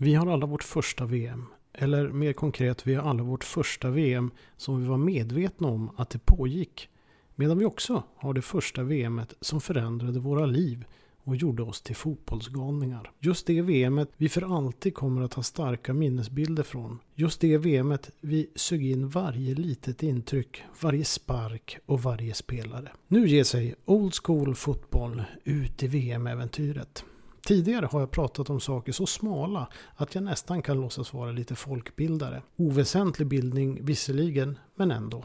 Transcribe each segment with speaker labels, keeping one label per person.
Speaker 1: Vi har alla vårt första VM. Eller mer konkret, vi har alla vårt första VM som vi var medvetna om att det pågick. Medan vi också har det första VMet som förändrade våra liv och gjorde oss till fotbollsgalningar. Just det VMet vi för alltid kommer att ha starka minnesbilder från. Just det VMet vi sög in varje litet intryck, varje spark och varje spelare. Nu ger sig Old School Fotboll ut i VM-äventyret. Tidigare har jag pratat om saker så smala att jag nästan kan låtsas vara lite folkbildare. Oväsentlig bildning visserligen, men ändå.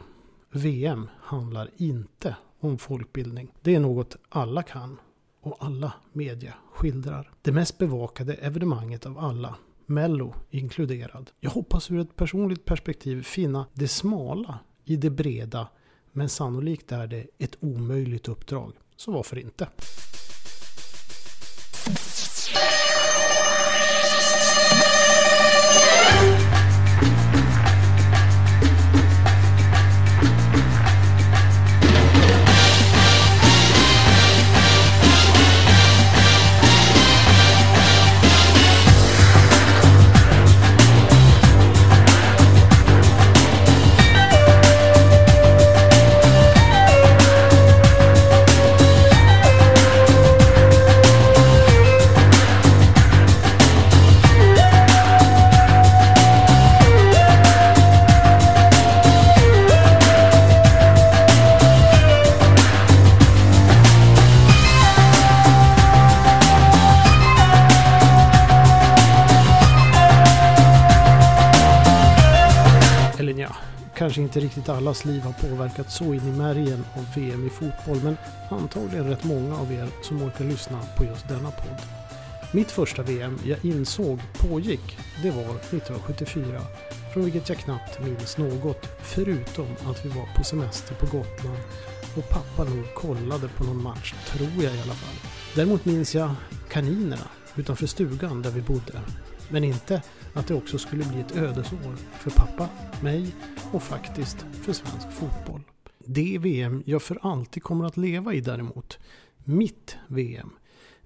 Speaker 1: VM handlar inte om folkbildning. Det är något alla kan och alla media skildrar. Det mest bevakade evenemanget av alla, Mello inkluderad. Jag hoppas ur ett personligt perspektiv finna det smala i det breda, men sannolikt är det ett omöjligt uppdrag. Så varför inte? Inte allas liv har påverkats så in i märgen av VM i fotboll men antagligen rätt många av er som orkar lyssna på just denna podd. Mitt första VM jag insåg pågick, det var 1974 från vilket jag knappt minns något förutom att vi var på semester på Gotland och pappa nog kollade på någon match, tror jag i alla fall. Däremot minns jag kaninerna utanför stugan där vi bodde. Men inte att det också skulle bli ett ödesår för pappa, mig och faktiskt för svensk fotboll. Det VM jag för alltid kommer att leva i däremot, mitt VM.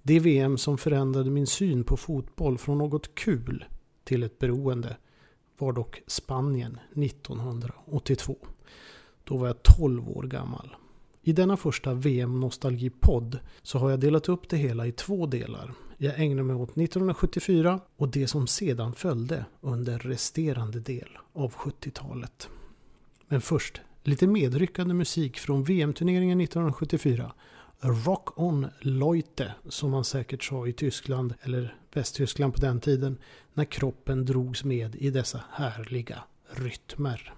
Speaker 1: Det VM som förändrade min syn på fotboll från något kul till ett beroende var dock Spanien 1982. Då var jag 12 år gammal. I denna första VM-nostalgipodd så har jag delat upp det hela i två delar. Jag ägnar mig åt 1974 och det som sedan följde under resterande del av 70-talet. Men först lite medryckande musik från VM-turneringen 1974. Rock on Leute som man säkert sa i Tyskland eller Västtyskland på den tiden när kroppen drogs med i dessa härliga rytmer.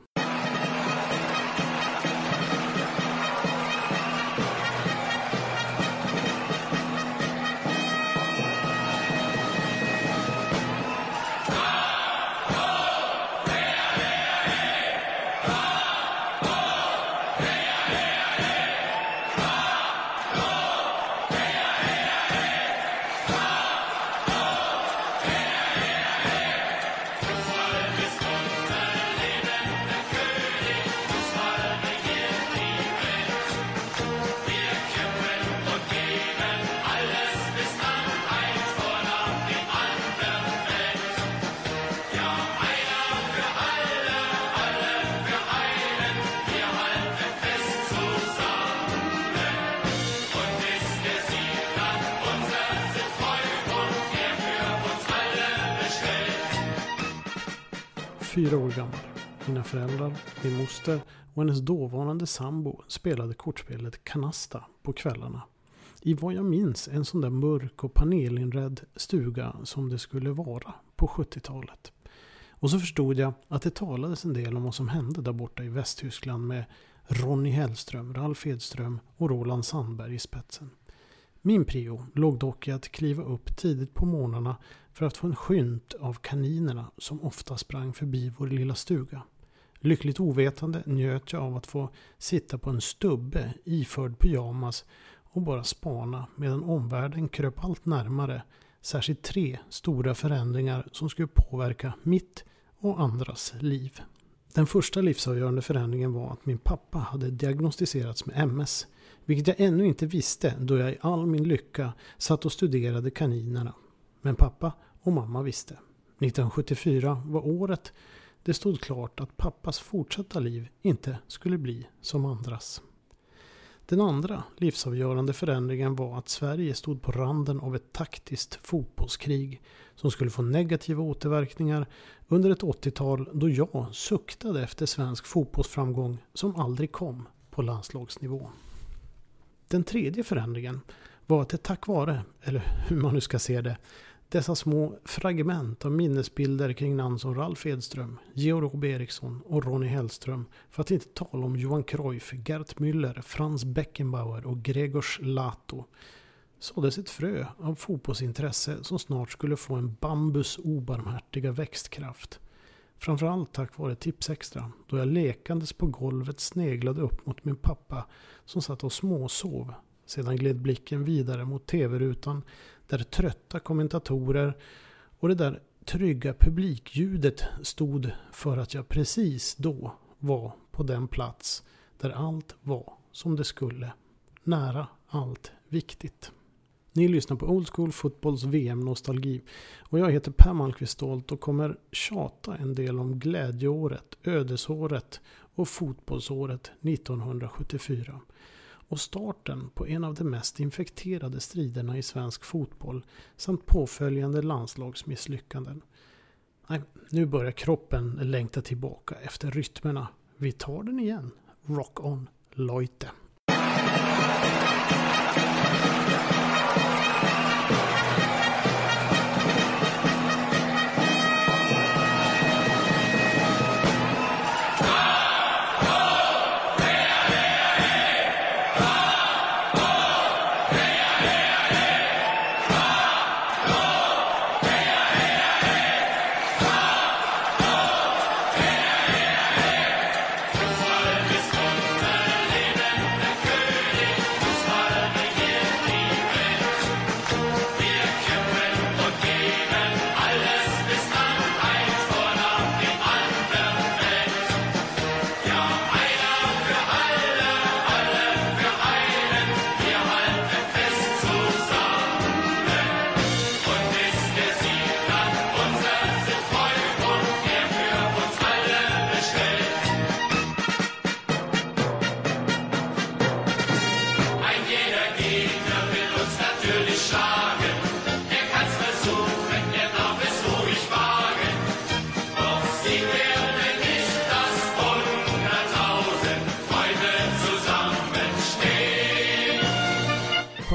Speaker 1: Fyra år gammal. Mina föräldrar, min moster och hennes dåvarande sambo spelade kortspelet Kanasta på kvällarna. I vad jag minns en sån där mörk och panelinredd stuga som det skulle vara på 70-talet. Och så förstod jag att det talades en del om vad som hände där borta i Västtyskland med Ronny Hellström, Ralf Edström och Roland Sandberg i spetsen. Min prio låg dock i att kliva upp tidigt på morgnarna för att få en skymt av kaninerna som ofta sprang förbi vår lilla stuga. Lyckligt ovetande njöt jag av att få sitta på en stubbe iförd pyjamas och bara spana medan omvärlden kröp allt närmare. Särskilt tre stora förändringar som skulle påverka mitt och andras liv. Den första livsavgörande förändringen var att min pappa hade diagnostiserats med MS. Vilket jag ännu inte visste då jag i all min lycka satt och studerade kaninerna. Men pappa och mamma visste. 1974 var året det stod klart att pappas fortsatta liv inte skulle bli som andras. Den andra livsavgörande förändringen var att Sverige stod på randen av ett taktiskt fotbollskrig som skulle få negativa återverkningar under ett 80-tal då jag suktade efter svensk fotbollsframgång som aldrig kom på landslagsnivå. Den tredje förändringen var att det tack vare, eller hur man nu ska se det, dessa små fragment av minnesbilder kring namn som Ralf Edström, Georg Robbe Eriksson och Ronny Hellström, för att inte tala om Johan Cruyff, Gert Müller, Franz Beckenbauer och Gregors Lato, såddes ett frö av fotbollsintresse som snart skulle få en bambus obarmhärtiga växtkraft. Framförallt tack vare Tipsextra, då jag lekandes på golvet sneglade upp mot min pappa som satt och småsov. Sedan gled blicken vidare mot tv-rutan där trötta kommentatorer och det där trygga publikljudet stod för att jag precis då var på den plats där allt var som det skulle. Nära allt viktigt. Ni lyssnar på Old School Fotbolls VM-nostalgi och jag heter Per Malmqvist Stolt och kommer tjata en del om glädjeåret, ödesåret och fotbollsåret 1974 och starten på en av de mest infekterade striderna i svensk fotboll samt påföljande landslagsmisslyckanden. Nej, nu börjar kroppen längta tillbaka efter rytmerna. Vi tar den igen. Rock on, Leute!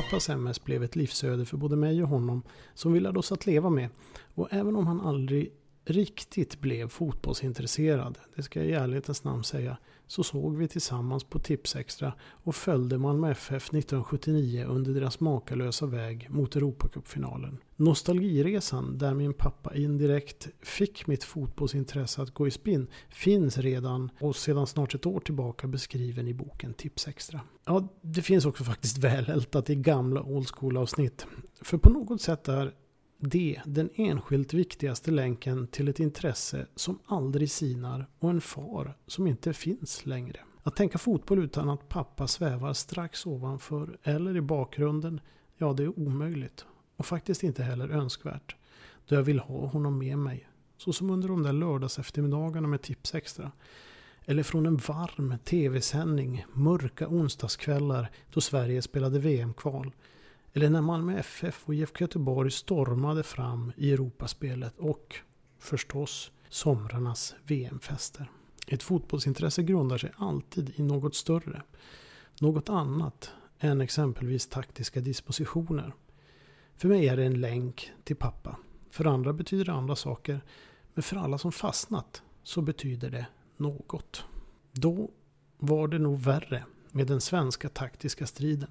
Speaker 1: Pappas MS blev ett livsöde för både mig och honom som vi lärde oss att leva med. Och även om han aldrig riktigt blev fotbollsintresserad, det ska jag i ärlighetens namn säga, så såg vi tillsammans på Tipsextra och följde Malmö FF 1979 under deras makalösa väg mot Europacupfinalen. Nostalgiresan där min pappa indirekt fick mitt fotbollsintresse att gå i spinn finns redan och sedan snart ett år tillbaka beskriven i boken Tipsextra. Ja, det finns också faktiskt välältat i gamla old school avsnitt. För på något sätt är det den enskilt viktigaste länken till ett intresse som aldrig sinar och en far som inte finns längre. Att tänka fotboll utan att pappa svävar strax ovanför eller i bakgrunden, ja det är omöjligt. Och faktiskt inte heller önskvärt. Då jag vill ha honom med mig. Så som under de där lördagseftermiddagarna med Tips Extra. Eller från en varm tv-sändning, mörka onsdagskvällar då Sverige spelade VM-kval. Eller när Malmö FF och IFK Göteborg stormade fram i Europaspelet och förstås somrarnas VM-fester. Ett fotbollsintresse grundar sig alltid i något större. Något annat än exempelvis taktiska dispositioner. För mig är det en länk till pappa. För andra betyder det andra saker. Men för alla som fastnat så betyder det något. Då var det nog värre med den svenska taktiska striden.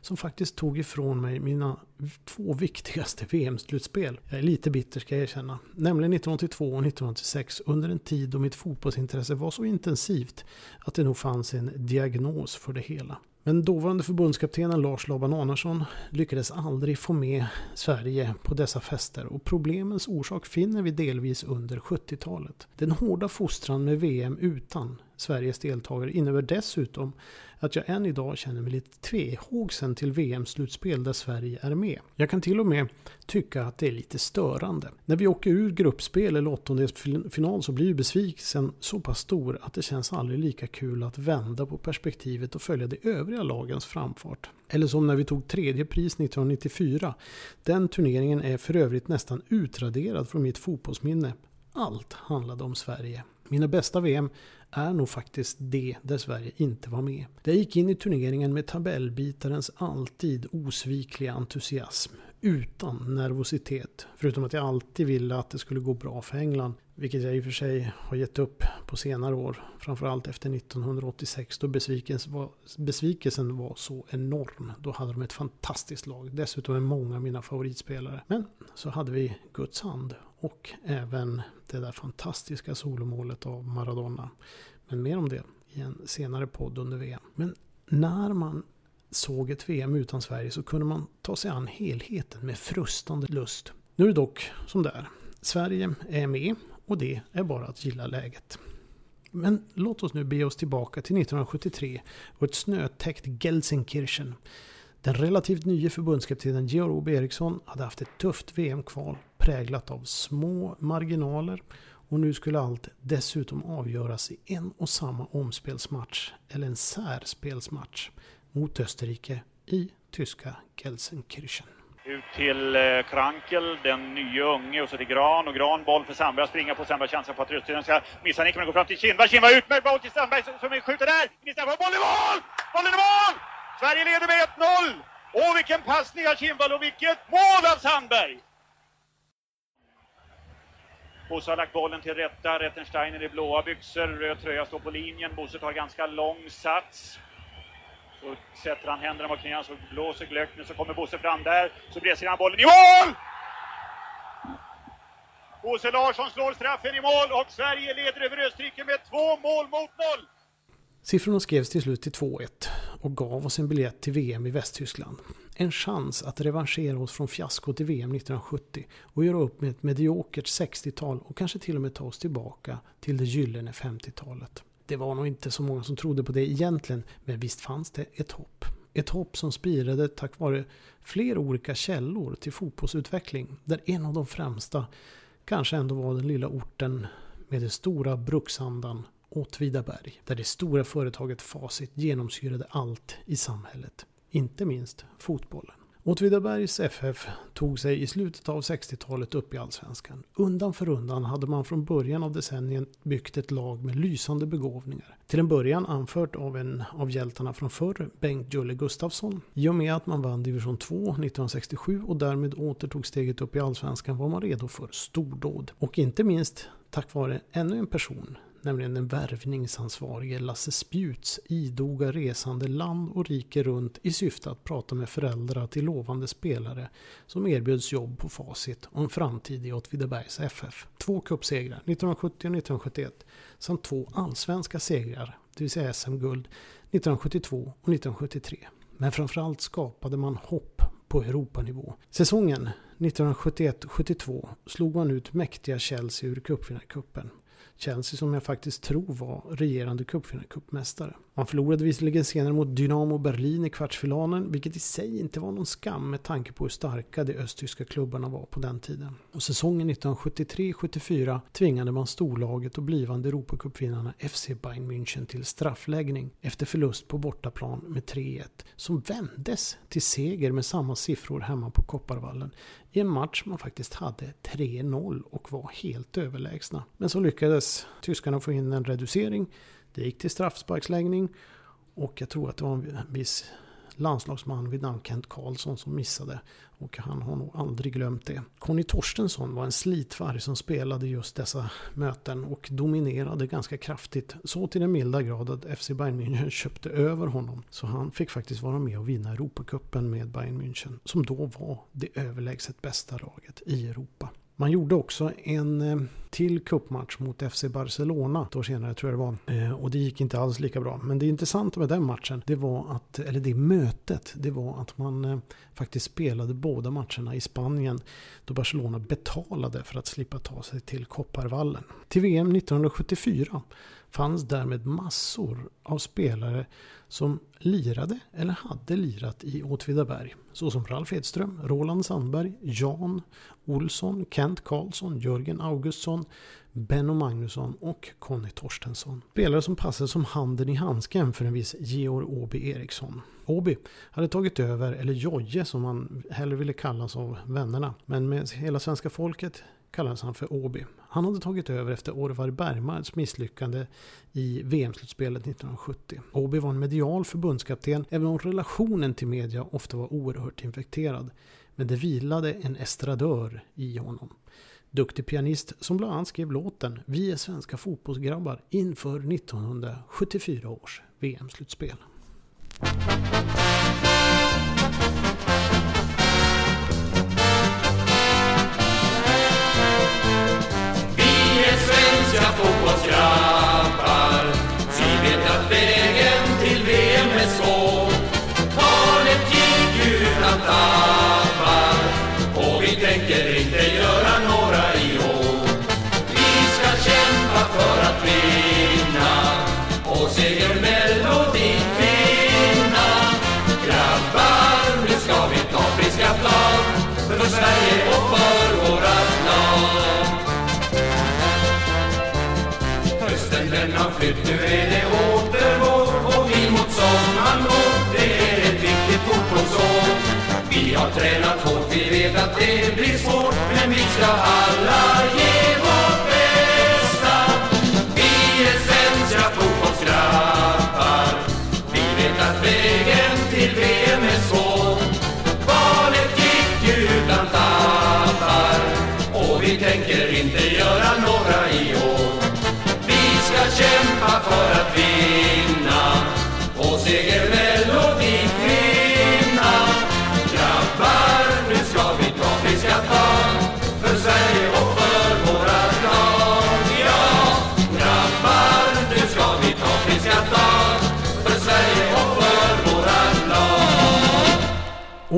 Speaker 1: Som faktiskt tog ifrån mig mina två viktigaste VM-slutspel. Jag är lite bitter ska jag erkänna. Nämligen 1982 och 1986 under en tid då mitt fotbollsintresse var så intensivt att det nog fanns en diagnos för det hela. Men dåvarande förbundskaptenen Lars Laban Arnarsson lyckades aldrig få med Sverige på dessa fester och problemens orsak finner vi delvis under 70-talet. Den hårda fostran med VM utan Sveriges deltagare innebär dessutom att jag än idag känner mig lite tvehågsen till VM-slutspel där Sverige är med. Jag kan till och med tycka att det är lite störande. När vi åker ur gruppspel eller åttondelsfinal så blir besvikelsen så pass stor att det känns aldrig lika kul att vända på perspektivet och följa de övriga lagens framfart. Eller som när vi tog tredje pris 1994. Den turneringen är för övrigt nästan utraderad från mitt fotbollsminne. Allt handlade om Sverige. Mina bästa VM är nog faktiskt det där Sverige inte var med. Jag gick in i turneringen med tabellbitarens alltid osvikliga entusiasm. Utan nervositet. Förutom att jag alltid ville att det skulle gå bra för England. Vilket jag i och för sig har gett upp på senare år. Framförallt efter 1986 då besvikelsen var, besvikelsen var så enorm. Då hade de ett fantastiskt lag. Dessutom är många av mina favoritspelare. Men så hade vi Guds hand och även det där fantastiska solomålet av Maradona. Men mer om det i en senare podd under VM. Men när man såg ett VM utan Sverige så kunde man ta sig an helheten med frustande lust. Nu är det dock som det är. Sverige är med och det är bara att gilla läget. Men låt oss nu be oss tillbaka till 1973 och ett snötäckt Gelsenkirchen. Den relativt nya förbundskaptenen Georg Obe Eriksson hade haft ett tufft VM-kval präglat av små marginaler och nu skulle allt dessutom avgöras i en och samma omspelsmatch, eller en särspelsmatch, mot Österrike i tyska Gelsenkirchen.
Speaker 2: Ut till eh, Krankel, den nya unge, och så till Gran. Och Gran boll för Sandberg, springa på Sandberg, chansen på att Röstheden ska missa nicken, men går fram till Kindvall. Kindvall ut med boll till Sandberg som skjuter där! Boll i mål! Bollen i mål! Sverige leder med 1-0! Åh, vilken passning av Kindvall och vilket mål av Sandberg! Bosse har lagt bollen till rätta. Rettensteiner i blåa byxor. Röd tröja står på linjen. Bosse tar ganska lång sats. Så sätter han händerna mot knäna, så blåser Glöckner, så kommer Bosse fram där. Så bräser han bollen i mål! Bosse Larsson slår straffen i mål och Sverige leder över Österrike med två mål mot noll.
Speaker 1: Siffrorna skrevs till slut till 2-1 och gav oss en biljett till VM i Västtyskland. En chans att revanschera oss från fiaskot i VM 1970 och göra upp med ett mediokert 60-tal och kanske till och med ta oss tillbaka till det gyllene 50-talet. Det var nog inte så många som trodde på det egentligen, men visst fanns det ett hopp. Ett hopp som spirade tack vare flera olika källor till fotbollsutveckling, där en av de främsta kanske ändå var den lilla orten med den stora bruksandan Åtvidaberg, där det stora företaget Facit genomsyrade allt i samhället, inte minst fotbollen. Åtvidabergs FF tog sig i slutet av 60-talet upp i Allsvenskan. Undan för undan hade man från början av decenniet byggt ett lag med lysande begåvningar. Till en början anfört av en av hjältarna från förr, Bengt Julle Gustafsson. I och med att man vann division 2 1967 och därmed återtog steget upp i Allsvenskan var man redo för stordåd. Och inte minst tack vare ännu en person, nämligen den värvningsansvarige Lasse Spjuts idoga resande land och rike runt i syfte att prata med föräldrar till lovande spelare som erbjöds jobb på Facit och en framtid i Åtvidabergs FF. Två cupsegrar 1970 och 1971 samt två allsvenska segrar, det vill säga SM-guld 1972 och 1973. Men framförallt skapade man hopp på Europanivå. Säsongen 1971-72 slog man ut mäktiga Chelsea ur cupvinnarcupen. Chelsea som jag faktiskt tror var regerande cupmästare. Man förlorade visserligen senare mot Dynamo Berlin i kvartsfinalen, vilket i sig inte var någon skam med tanke på hur starka de östtyska klubbarna var på den tiden. Och säsongen 1973-74 tvingade man storlaget och blivande Europacupvinnarna FC Bayern München till straffläggning efter förlust på bortaplan med 3-1, som vändes till seger med samma siffror hemma på Kopparvallen i en match man faktiskt hade 3-0 och var helt överlägsna. Men så lyckades tyskarna få in en reducering. Det gick till straffsparksläggning och jag tror att det var en viss landslagsman vid namn Kent Karlsson som missade. Och han har nog aldrig glömt det. Conny Torstensson var en slitvarg som spelade just dessa möten och dominerade ganska kraftigt. Så till den milda grad att FC Bayern München köpte över honom. Så han fick faktiskt vara med och vinna Europacupen med Bayern München. Som då var det överlägset bästa laget i Europa. Man gjorde också en eh, till cupmatch mot FC Barcelona ett år senare tror jag det var. Eh, och det gick inte alls lika bra. Men det intressanta med den matchen, det var att, eller det mötet, det var att man eh, faktiskt spelade båda matcherna i Spanien då Barcelona betalade för att slippa ta sig till Kopparvallen. Till VM 1974 fanns därmed massor av spelare som lirade eller hade lirat i Åtvidaberg. Såsom Ralf Edström, Roland Sandberg, Jan Olsson, Kent Karlsson, Jörgen Augustsson, Benno Magnusson och Conny Torstensson. Spelare som passade som handen i handsken för en viss Georg Åby Eriksson. Åby hade tagit över, eller Jojje som han hellre ville kallas av vännerna. Men med hela svenska folket kallades han för Åby. Han hade tagit över efter Orvar Bergmarks misslyckande i VM-slutspelet 1970. Åby var en medial förbundskapten även om relationen till media ofta var oerhört infekterad. Men det vilade en estradör i honom. Duktig pianist som bland annat skrev låten Vi är svenska fotbollsgrabbar inför 1974 års VM-slutspel.
Speaker 3: Vi är svenska fotbollsgrabbar tränat hårt, vi vet att det blir svårt. Men vi ska alla ge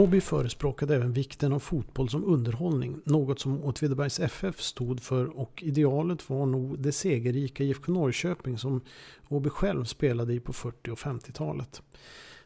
Speaker 1: Åby förespråkade även vikten av fotboll som underhållning, något som Åtvidabergs FF stod för och idealet var nog det segerrika IFK Norrköping som Åby själv spelade i på 40 och 50-talet.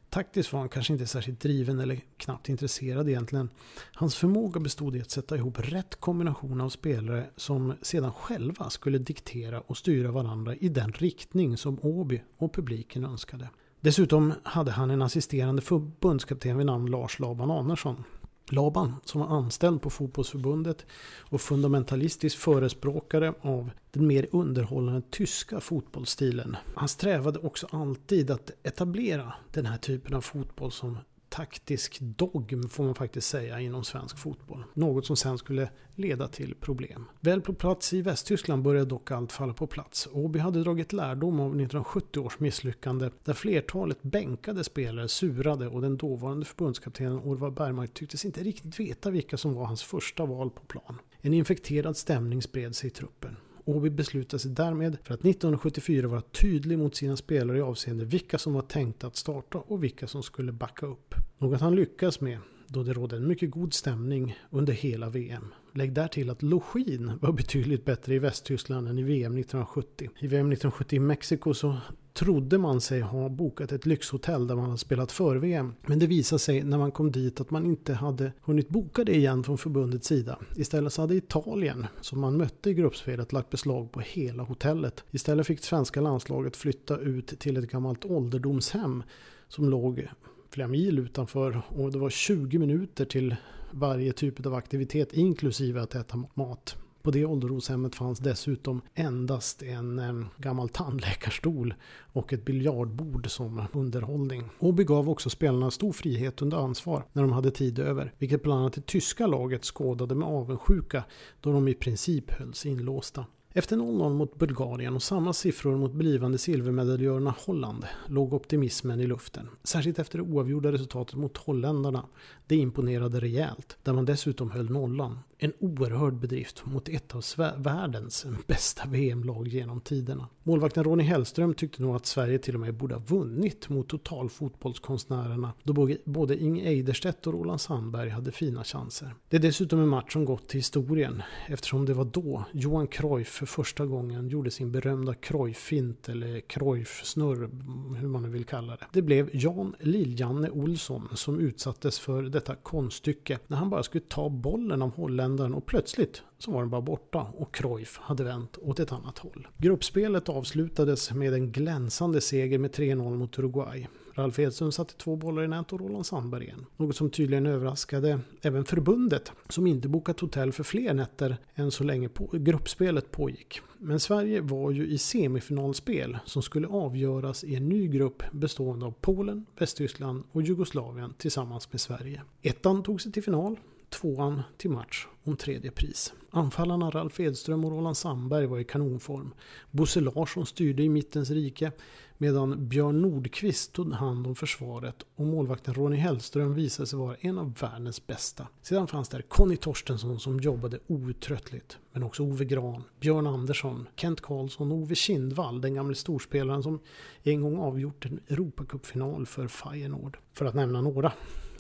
Speaker 1: Taktiskt var han kanske inte särskilt driven eller knappt intresserad egentligen. Hans förmåga bestod i att sätta ihop rätt kombination av spelare som sedan själva skulle diktera och styra varandra i den riktning som Åby och publiken önskade. Dessutom hade han en assisterande förbundskapten vid namn Lars Laban Andersson. Laban, som var anställd på fotbollsförbundet och fundamentalistisk förespråkare av den mer underhållande tyska fotbollsstilen. Han strävade också alltid att etablera den här typen av fotboll som taktisk dogm får man faktiskt säga inom svensk fotboll. Något som sen skulle leda till problem. Väl på plats i Västtyskland började dock allt falla på plats. Åby hade dragit lärdom av 1970 års misslyckande där flertalet bänkade spelare surade och den dåvarande förbundskaptenen Orvar Bergmark tycktes inte riktigt veta vilka som var hans första val på plan. En infekterad stämning spred sig i truppen. Åby beslutade sig därmed för att 1974 vara tydlig mot sina spelare i avseende vilka som var tänkta att starta och vilka som skulle backa upp. Något han lyckas med då det rådde en mycket god stämning under hela VM. Lägg där till att login var betydligt bättre i Västtyskland än i VM 1970. I VM 1970 i Mexiko så trodde man sig ha bokat ett lyxhotell där man hade spelat för-VM. Men det visade sig när man kom dit att man inte hade hunnit boka det igen från förbundets sida. Istället så hade Italien, som man mötte i gruppspelet, lagt beslag på hela hotellet. Istället fick svenska landslaget flytta ut till ett gammalt ålderdomshem som låg flera mil utanför och det var 20 minuter till varje typ av aktivitet inklusive att äta mat. På det ålderdomshemmet fanns dessutom endast en gammal tandläkarstol och ett biljardbord som underhållning. Åby gav också spelarna stor frihet under ansvar när de hade tid över, vilket bland annat det tyska laget skådade med avundsjuka då de i princip hölls inlåsta. Efter 0-0 mot Bulgarien och samma siffror mot blivande silvermedaljörerna Holland låg optimismen i luften. Särskilt efter det oavgjorda resultatet mot holländarna. Det imponerade rejält, där man dessutom höll nollan. En oerhörd bedrift mot ett av världens bästa VM-lag genom tiderna. Målvakten Ronnie Hellström tyckte nog att Sverige till och med borde ha vunnit mot totalfotbollskonstnärerna då både Inge Eiderstedt och Roland Sandberg hade fina chanser. Det är dessutom en match som gått till historien eftersom det var då Johan Cruyff för första gången gjorde sin berömda Cruyff-fint eller Cruyff-snurr, hur man nu vill kalla det. Det blev Jan Lill-Janne Olsson som utsattes för detta konststycke när han bara skulle ta bollen av kalendern och plötsligt så var den bara borta och Cruyff hade vänt åt ett annat håll. Gruppspelet avslutades med en glänsande seger med 3-0 mot Uruguay. Ralf Edström satte två bollar i nät och Roland Sandberg en. Något som tydligen överraskade även förbundet som inte bokat hotell för fler nätter än så länge på gruppspelet pågick. Men Sverige var ju i semifinalspel som skulle avgöras i en ny grupp bestående av Polen, Västtyskland och Jugoslavien tillsammans med Sverige. Ettan tog sig till final tvåan till match om tredje pris. Anfallarna Ralf Edström och Roland Sandberg var i kanonform. Bosse Larsson styrde i mittens rike medan Björn Nordqvist tog hand om försvaret och målvakten Ronny Hellström visade sig vara en av världens bästa. Sedan fanns där Conny Torstensson som jobbade outtröttligt, men också Ove Gran, Björn Andersson, Kent Karlsson och Ove Kindvall, den gamle storspelaren som en gång avgjort en Europacupfinal för Feyenoord. För att nämna några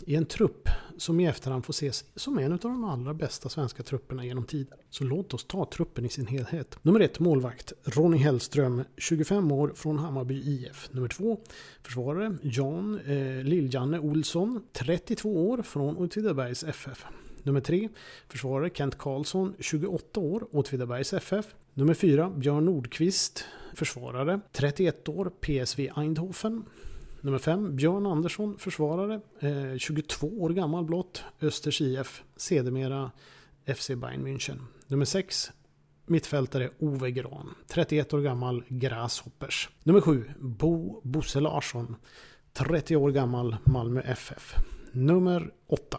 Speaker 1: i en trupp som i efterhand får ses som en av de allra bästa svenska trupperna genom tiden. Så låt oss ta truppen i sin helhet. Nummer ett målvakt Ronny Hellström, 25 år från Hammarby IF. Nummer två försvarare Jan eh, Lill-Janne Olsson, 32 år från Åtvidabergs FF. Nummer tre försvarare Kent Karlsson, 28 år, Åtvidabergs FF. Nummer fyra Björn Nordqvist, försvarare, 31 år, PSV Eindhoven. Nummer 5, Björn Andersson, försvarare. Eh, 22 år gammal blott. Östers IF. Sedermera FC Bayern München. Nummer 6, mittfältare Ove Gran. 31 år gammal, Grasshoppers. Nummer 7, Bo Bosse Larsson. 30 år gammal, Malmö FF. Nummer 8,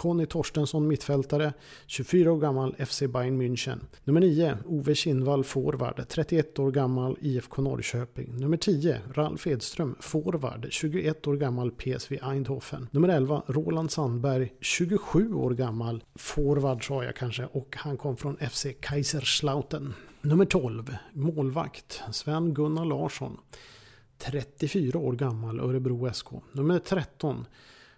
Speaker 1: Conny Torstensson mittfältare, 24 år gammal FC Bayern München. Nummer 9, Ove Kinnvall forward, 31 år gammal IFK Norrköping. Nummer 10, Ralf Edström forward, 21 år gammal PSV Eindhoven. Nummer 11, Roland Sandberg, 27 år gammal forward sa jag kanske och han kom från FC Kaiserslautern. Nummer 12, målvakt Sven-Gunnar Larsson. 34 år gammal Örebro SK. Nummer 13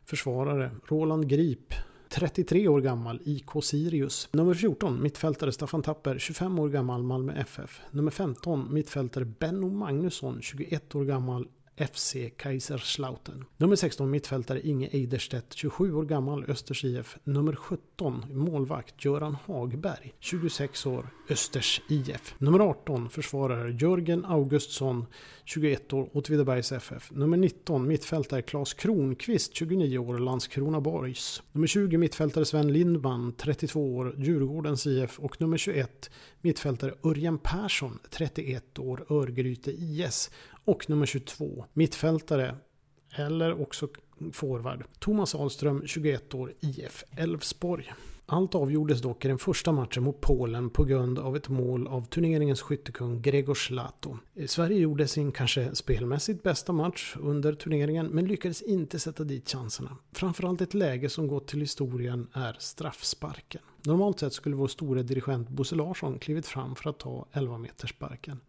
Speaker 1: försvarare Roland Grip 33 år gammal, IK Sirius. Nummer 14, mittfältare Staffan Tapper, 25 år gammal, Malmö FF. Nummer 15, mittfältare Benno Magnusson, 21 år gammal, FC Kaiserslautern. Nummer 16 mittfältare Inge Eiderstedt, 27 år gammal, Östers IF. Nummer 17 målvakt Göran Hagberg, 26 år, Östers IF. Nummer 18 försvarare Jörgen Augustsson, 21 år, Åtvidabergs FF. Nummer 19 mittfältare Claes Kronqvist, 29 år, Landskrona Borgs. Nummer 20 mittfältare Sven Lindman, 32 år, Djurgårdens IF. Och nummer 21 mittfältare Örjan Persson, 31 år, Örgryte IS. Och nummer 22, mittfältare eller också forward. Thomas Ahlström, 21 år, IF Elfsborg. Allt avgjordes dock i den första matchen mot Polen på grund av ett mål av turneringens skyttekung Gregor Zlato. Eh, Sverige gjorde sin kanske spelmässigt bästa match under turneringen men lyckades inte sätta dit chanserna. Framförallt ett läge som gått till historien är straffsparken. Normalt sett skulle vår store dirigent Bosse Larsson klivit fram för att ta 11 metersparken.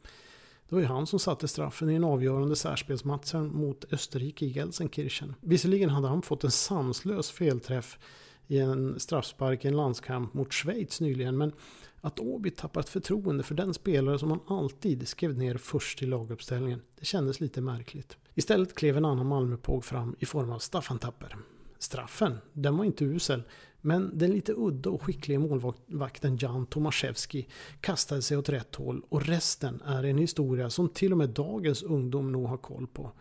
Speaker 1: Det var ju han som satte straffen i en avgörande särspelsmatch mot Österrike i Gelsenkirchen. Visserligen hade han fått en sanslös felträff i en straffspark i en landskamp mot Schweiz nyligen. Men att Åby tappat förtroende för den spelare som man alltid skrev ner först i laguppställningen, det kändes lite märkligt. Istället klev en annan Malmöpåg fram i form av Staffan Tapper. Straffen, den var inte usel, men den lite udda och skickliga målvakten Jan Tomaszewski kastade sig åt rätt håll och resten är en historia som till och med dagens ungdom nog har koll på.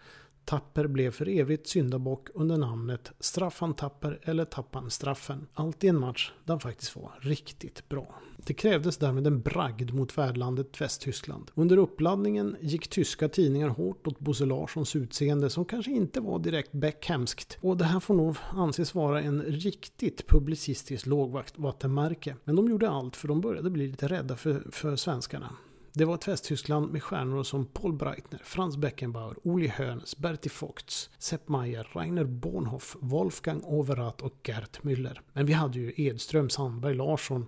Speaker 1: Tapper blev för evigt syndabock under namnet Straffan Tapper eller Tappan Straffen. Allt i en match där han faktiskt var riktigt bra. Det krävdes därmed en bragd mot värdlandet Västtyskland. Under uppladdningen gick tyska tidningar hårt åt Bosse Larssons utseende som kanske inte var direkt Beckhamskt. Och det här får nog anses vara en riktigt publicistiskt lågvattenmärke. Men de gjorde allt för de började bli lite rädda för, för svenskarna. Det var ett Västtyskland med stjärnor som Paul Breitner, Franz Beckenbauer, Uli Hoeneß, Bertie Vogts, Sepp Maier, Rainer Bornhoff, Wolfgang Overath och Gert Müller. Men vi hade ju Edström, Sandberg, Larsson,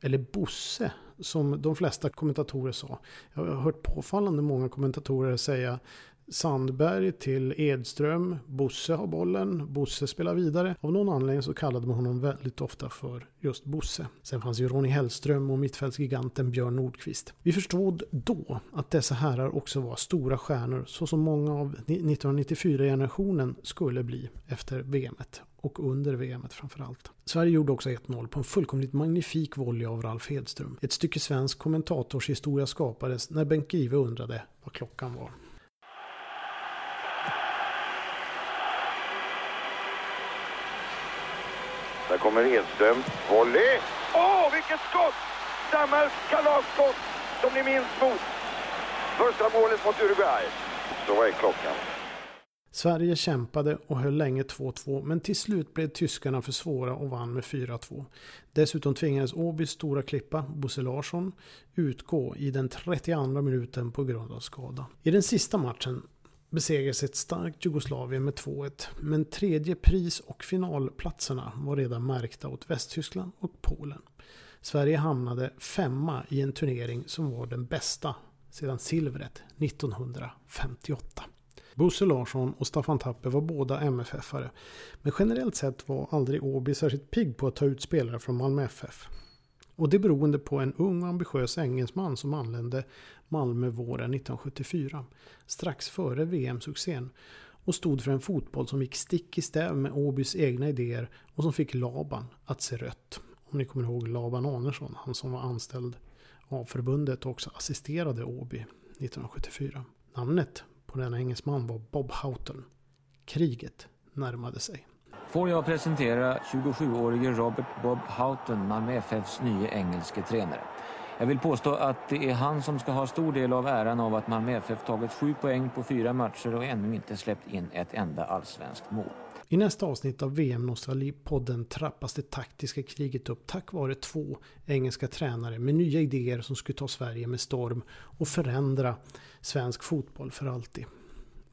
Speaker 1: eller Bosse som de flesta kommentatorer sa. Jag har hört påfallande många kommentatorer säga Sandberg till Edström. Bosse har bollen. Bosse spelar vidare. Av någon anledning så kallade man honom väldigt ofta för just Bosse. Sen fanns ju Ronny Hellström och mittfältsgiganten Björn Nordqvist. Vi förstod då att dessa herrar också var stora stjärnor så som många av 1994-generationen skulle bli efter VMet och under VMet framförallt. Sverige gjorde också 1-0 på en fullkomligt magnifik volley av Ralf Hedström. Ett stycke svensk kommentatorshistoria skapades när Bengt Grive undrade vad klockan var.
Speaker 4: Där kommer Edström. Volley! Åh, vilket skott! Dammars kalasskott som ni minns mot första målet mot Uruguay. Så vad är klockan?
Speaker 1: Sverige kämpade och höll länge 2-2 men till slut blev tyskarna för svåra och vann med 4-2. Dessutom tvingades Åbys stora klippa, Bosse Larsson, utgå i den 32 minuten på grund av skada. I den sista matchen besegrades ett starkt Jugoslavien med 2-1. Men tredje pris och finalplatserna var redan märkta åt Västtyskland och Polen. Sverige hamnade femma i en turnering som var den bästa sedan silvret 1958. Bosse Larsson och Staffan Tapper var båda MFF-are. Men generellt sett var aldrig Åby särskilt pigg på att ta ut spelare från Malmö FF. Och det beroende på en ung och ambitiös engelsman som anlände Malmö våren 1974, strax före VM-succén och stod för en fotboll som gick stick i stäv med Åbys egna idéer och som fick Laban att se rött. Om ni kommer ihåg Laban Arnesson, han som var anställd av förbundet och också assisterade Åby 1974. Namnet på denna engelsman var Bob Houghton. Kriget närmade sig.
Speaker 5: Får jag presentera 27-årige Robert Bob Houghton, Malmö FFs nye engelske tränare. Jag vill påstå att det är han som ska ha stor del av äran av att Malmö FF tagit sju poäng på fyra matcher och ännu inte släppt in ett enda allsvenskt mål.
Speaker 1: I nästa avsnitt av VM Nostalgi-podden trappas det taktiska kriget upp tack vare två engelska tränare med nya idéer som skulle ta Sverige med storm och förändra svensk fotboll för alltid.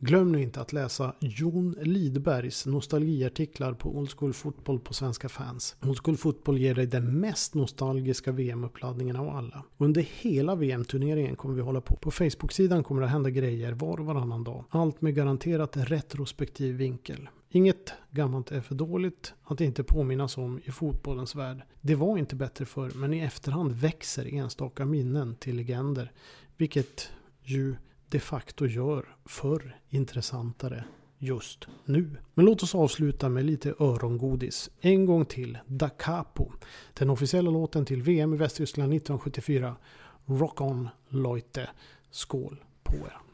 Speaker 1: Glöm nu inte att läsa Jon Lidbergs nostalgiartiklar på Old School Fotboll på Svenska fans. Old School Fotboll ger dig den mest nostalgiska VM-uppladdningen av alla. Under hela VM-turneringen kommer vi hålla på. På Facebook-sidan kommer det att hända grejer var och varannan dag. Allt med garanterat retrospektiv vinkel. Inget gammalt är för dåligt att inte påminnas om i fotbollens värld. Det var inte bättre förr, men i efterhand växer enstaka minnen till legender. Vilket ju de facto gör förr intressantare just nu. Men låt oss avsluta med lite örongodis. En gång till, Da Capo. Den officiella låten till VM i Västtyskland 1974. Rock on Leute. Skål på er.